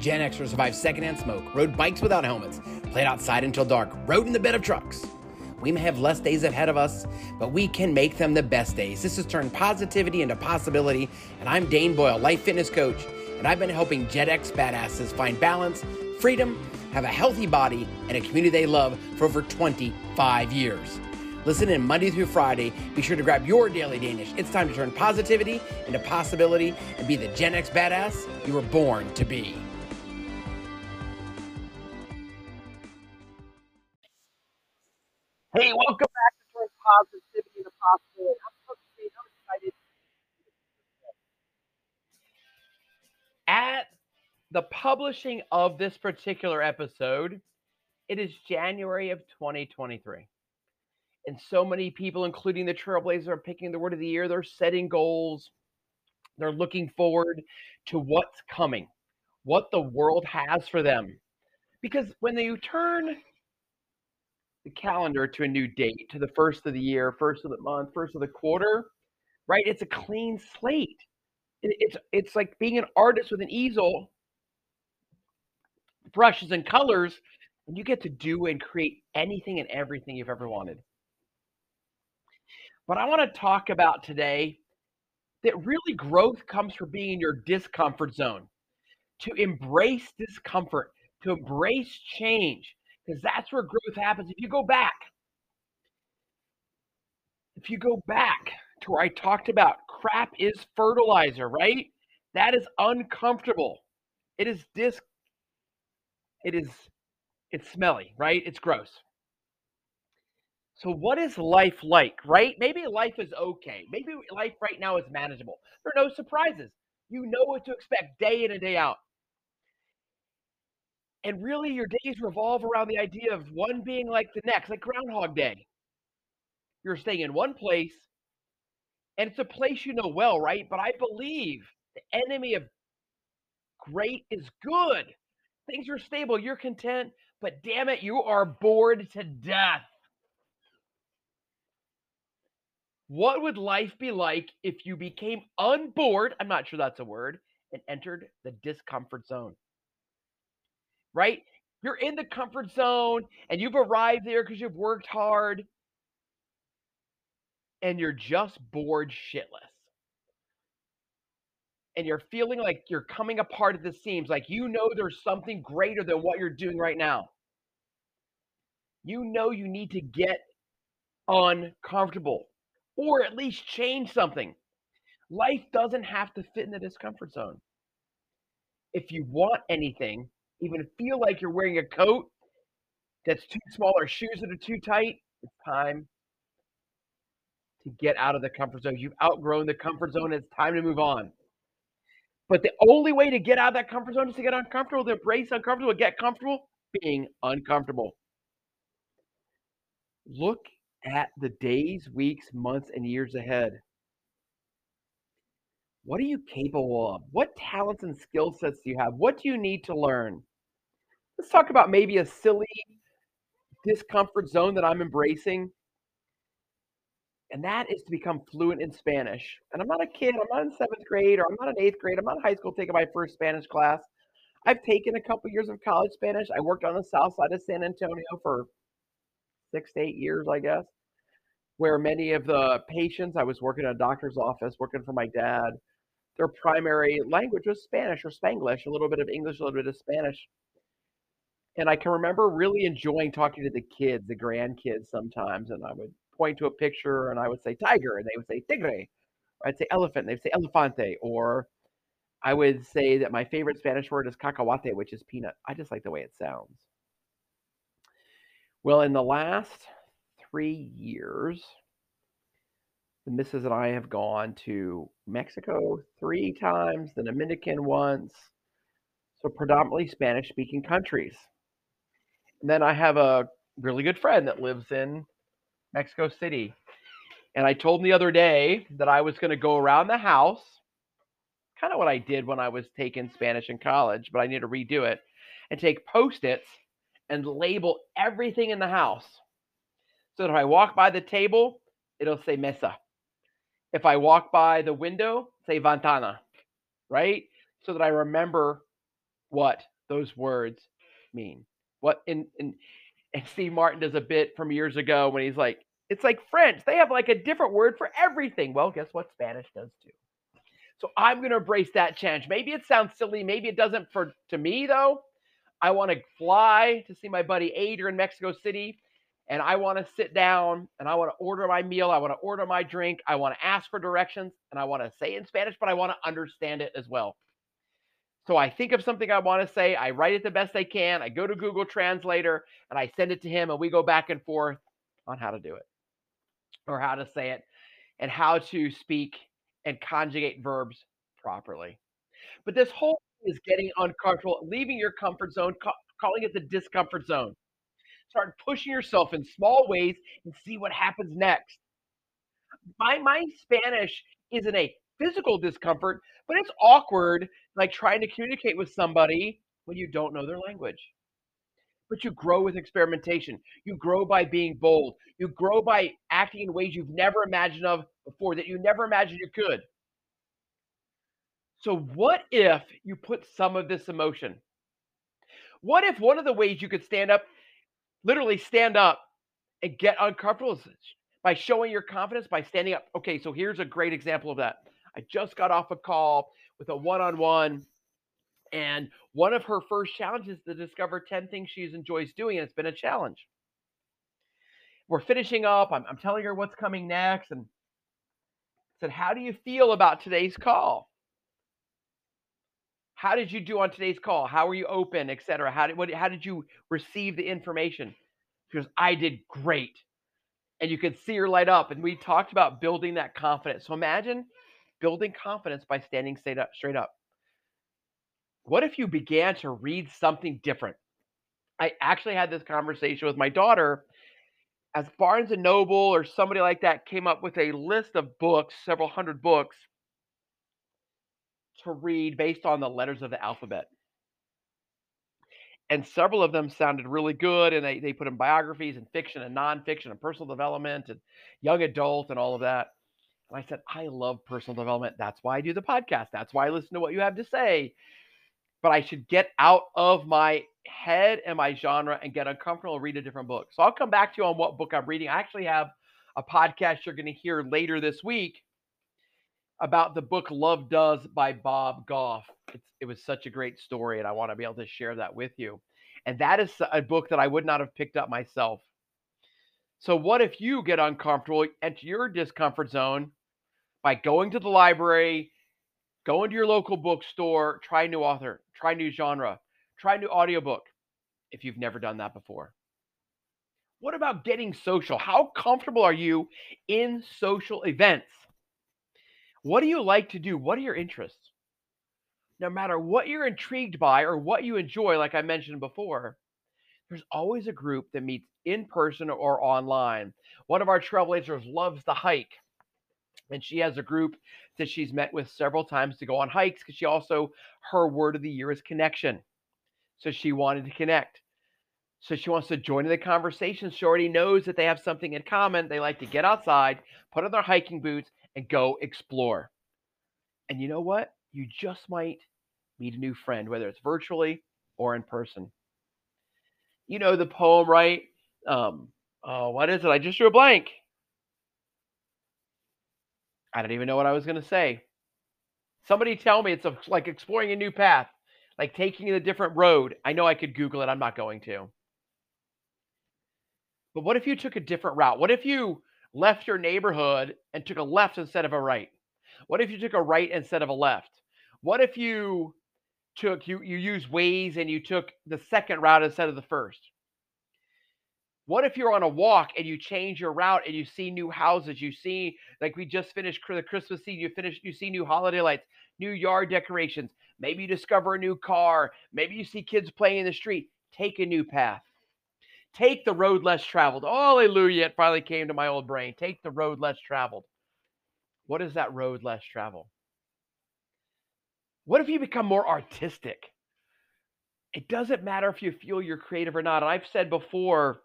Gen Xers survived secondhand smoke, rode bikes without helmets, played outside until dark, rode in the bed of trucks. We may have less days ahead of us, but we can make them the best days. This has turned positivity into possibility, and I'm Dane Boyle, life fitness coach, and I've been helping Gen X badasses find balance, freedom, have a healthy body, and a community they love for over 25 years. Listen in Monday through Friday. Be sure to grab your daily Danish. It's time to turn positivity into possibility and be the Gen X badass you were born to be. The publishing of this particular episode, it is January of 2023 and so many people, including the Trailblazers, are picking the word of the year. They're setting goals. They're looking forward to what's coming, what the world has for them. Because when you turn the calendar to a new date, to the first of the year, first of the month, first of the quarter, right? It's a clean slate. It's it's like being an artist with an easel, brushes and colors, and you get to do and create anything and everything you've ever wanted. But I want to talk about today that really growth comes from being in your discomfort zone, to embrace discomfort, to embrace change, because that's where growth happens. If you go back, if you go back to where I talked about crap is fertilizer, right? That is uncomfortable. It is dis it is it's smelly, right? It's gross. So, what is life like, right? Maybe life is okay. Maybe life right now is manageable. There are no surprises. You know what to expect day in and day out. And really, your days revolve around the idea of one being like the next, like Groundhog Day. You're staying in one place, and it's a place you know well, right? But I believe the enemy of great is good. Things are stable, you're content, but damn it, you are bored to death. What would life be like if you became unbored? I'm not sure that's a word and entered the discomfort zone. Right? You're in the comfort zone and you've arrived there because you've worked hard and you're just bored shitless. And you're feeling like you're coming apart at the seams, like you know there's something greater than what you're doing right now. You know you need to get uncomfortable or at least change something. Life doesn't have to fit in the discomfort zone. If you want anything, even feel like you're wearing a coat that's too small or shoes that are too tight, it's time to get out of the comfort zone. You've outgrown the comfort zone. It's time to move on. But the only way to get out of that comfort zone is to get uncomfortable, to embrace uncomfortable, get comfortable being uncomfortable. Look at the days, weeks, months, and years ahead. What are you capable of? What talents and skill sets do you have? What do you need to learn? Let's talk about maybe a silly discomfort zone that I'm embracing. And that is to become fluent in Spanish. And I'm not a kid, I'm not in seventh grade, or I'm not in eighth grade, I'm not in high school taking my first Spanish class. I've taken a couple years of college Spanish. I worked on the south side of San Antonio for six to eight years, I guess, where many of the patients, I was working in a doctor's office, working for my dad, their primary language was Spanish or Spanglish, a little bit of English, a little bit of Spanish. And I can remember really enjoying talking to the kids, the grandkids sometimes, and I would point to a picture and I would say tiger, and they would say tigre. Or I'd say elephant, and they'd say elefante. Or I would say that my favorite Spanish word is cacahuate, which is peanut. I just like the way it sounds. Well, in the last three years, the missus and I have gone to Mexico three times, the Dominican once, so predominantly Spanish speaking countries. And then I have a really good friend that lives in Mexico City. And I told him the other day that I was going to go around the house, kind of what I did when I was taking Spanish in college, but I need to redo it, and take post its and label everything in the house. So that if I walk by the table, it'll say mesa. If I walk by the window, say ventana, right? So that I remember what those words mean. What in in and Steve Martin does a bit from years ago when he's like, it's like French. They have like a different word for everything. Well, guess what? Spanish does too. So I'm going to embrace that change. Maybe it sounds silly. Maybe it doesn't for to me though. I want to fly to see my buddy Ader in Mexico City and I want to sit down and I want to order my meal. I want to order my drink. I want to ask for directions and I want to say in Spanish, but I want to understand it as well. So I think of something I want to say. I write it the best I can. I go to Google Translator and I send it to him and we go back and forth on how to do it or how to say it and how to speak and conjugate verbs properly. But this whole is getting uncomfortable, leaving your comfort zone, ca- calling it the discomfort zone. Start pushing yourself in small ways and see what happens next. My my Spanish isn't a physical discomfort, but it's awkward like trying to communicate with somebody when you don't know their language. But you grow with experimentation. You grow by being bold. You grow by acting in ways you've never imagined of before that you never imagined you could. So, what if you put some of this emotion? What if one of the ways you could stand up, literally stand up and get uncomfortable by showing your confidence by standing up? Okay, so here's a great example of that. I just got off a call with a one on one, and one of her first challenges is to discover 10 things she enjoys doing, and it's been a challenge. We're finishing up. I'm, I'm telling her what's coming next, and said, How do you feel about today's call? How did you do on today's call? How were you open, et cetera? How did, what, how did you receive the information? Because I did great. And you could see her light up. And we talked about building that confidence. So imagine building confidence by standing straight up. Straight up. What if you began to read something different? I actually had this conversation with my daughter as Barnes and Noble or somebody like that came up with a list of books, several hundred books to read based on the letters of the alphabet. And several of them sounded really good, and they, they put in biographies and fiction and nonfiction and personal development and young adult and all of that. And I said, I love personal development. That's why I do the podcast. That's why I listen to what you have to say. But I should get out of my head and my genre and get uncomfortable and read a different book. So I'll come back to you on what book I'm reading. I actually have a podcast you're going to hear later this week about the book Love Does by Bob Goff. It's, it was such a great story, and I want to be able to share that with you. And that is a book that I would not have picked up myself. So, what if you get uncomfortable, enter your discomfort zone by going to the library, going to your local bookstore, try a new author, try a new genre, try a new audiobook if you've never done that before? What about getting social? How comfortable are you in social events? What do you like to do? What are your interests? No matter what you're intrigued by or what you enjoy, like I mentioned before, there's always a group that meets in person or online. One of our trailblazers loves to hike, and she has a group that she's met with several times to go on hikes because she also, her word of the year is connection. So she wanted to connect. So she wants to join in the conversation. She already knows that they have something in common. They like to get outside, put on their hiking boots, and go explore. And you know what? You just might meet a new friend, whether it's virtually or in person. You know the poem, right? Um, oh, what is it? I just drew a blank. I don't even know what I was going to say. Somebody tell me it's a, like exploring a new path, like taking a different road. I know I could Google it. I'm not going to. But what if you took a different route? What if you left your neighborhood and took a left instead of a right? What if you took a right instead of a left? What if you took you you use Waze and you took the second route instead of the first? What if you're on a walk and you change your route and you see new houses? You see, like we just finished the Christmas season, you finish, you see new holiday lights, new yard decorations. Maybe you discover a new car. Maybe you see kids playing in the street. Take a new path. Take the road less traveled. Hallelujah. It finally came to my old brain. Take the road less traveled. What is that road less traveled? What if you become more artistic? It doesn't matter if you feel you're creative or not. And I've said before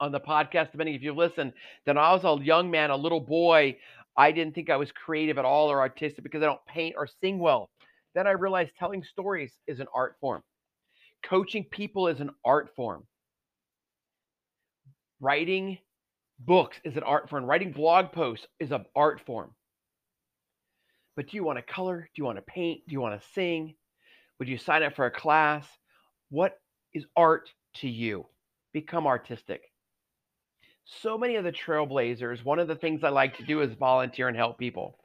on the podcast, depending if you have listened, that I was a young man, a little boy, I didn't think I was creative at all or artistic because I don't paint or sing well. Then I realized telling stories is an art form. Coaching people is an art form. Writing books is an art form. Writing blog posts is an art form. But do you want to color? Do you want to paint? Do you want to sing? Would you sign up for a class? What is art to you? Become artistic. So many of the trailblazers, one of the things I like to do is volunteer and help people.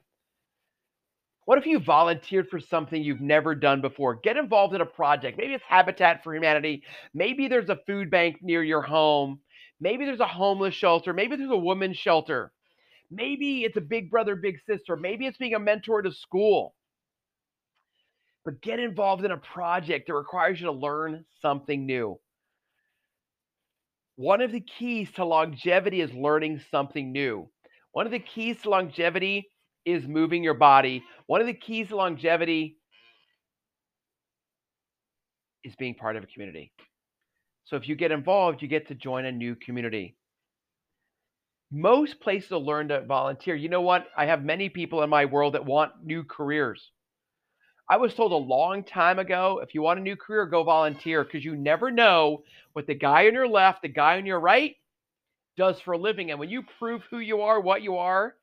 What if you volunteered for something you've never done before? Get involved in a project. Maybe it's Habitat for Humanity. Maybe there's a food bank near your home. Maybe there's a homeless shelter. Maybe there's a women's shelter. Maybe it's a big brother, big sister. Maybe it's being a mentor to school. But get involved in a project that requires you to learn something new. One of the keys to longevity is learning something new. One of the keys to longevity is moving your body. One of the keys to longevity is being part of a community. So if you get involved, you get to join a new community. Most places will learn to volunteer. You know what? I have many people in my world that want new careers. I was told a long time ago if you want a new career, go volunteer because you never know what the guy on your left, the guy on your right does for a living. And when you prove who you are, what you are,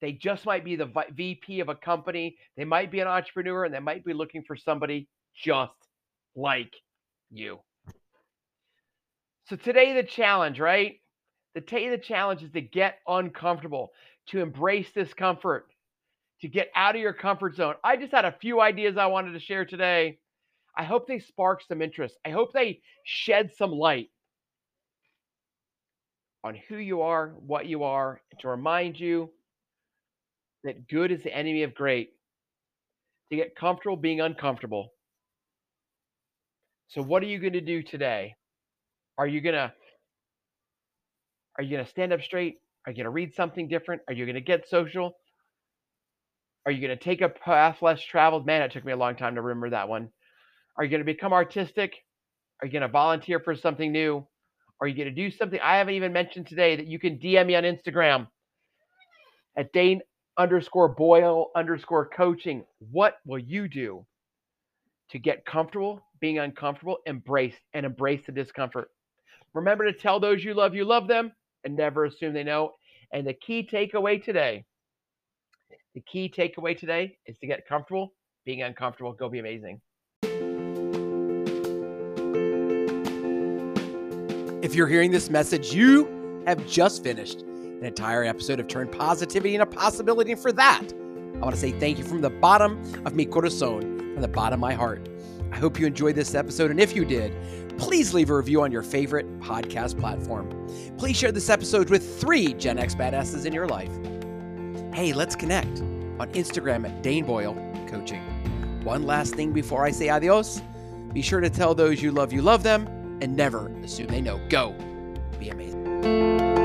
they just might be the VP of a company. They might be an entrepreneur and they might be looking for somebody just like you. So today, the challenge, right? The day, the challenge is to get uncomfortable, to embrace discomfort, to get out of your comfort zone. I just had a few ideas I wanted to share today. I hope they spark some interest. I hope they shed some light on who you are, what you are, and to remind you that good is the enemy of great, to get comfortable being uncomfortable. So, what are you going to do today? Are you going to are you going to stand up straight? Are you going to read something different? Are you going to get social? Are you going to take a path less traveled? Man, it took me a long time to remember that one. Are you going to become artistic? Are you going to volunteer for something new? Are you going to do something I haven't even mentioned today that you can DM me on Instagram at Dane underscore Boyle underscore coaching. What will you do to get comfortable being uncomfortable? Embrace and embrace the discomfort. Remember to tell those you love you love them and never assume they know. And the key takeaway today, the key takeaway today is to get comfortable being uncomfortable. Go be amazing. If you're hearing this message, you have just finished an entire episode of Turn Positivity into Possibility. And for that, I want to say thank you from the bottom of mi corazón, from the bottom of my heart. I hope you enjoyed this episode. And if you did, please leave a review on your favorite podcast platform. Please share this episode with three Gen X badasses in your life. Hey, let's connect on Instagram at Dane Boyle Coaching. One last thing before I say adios be sure to tell those you love you love them and never assume they know. Go be amazing.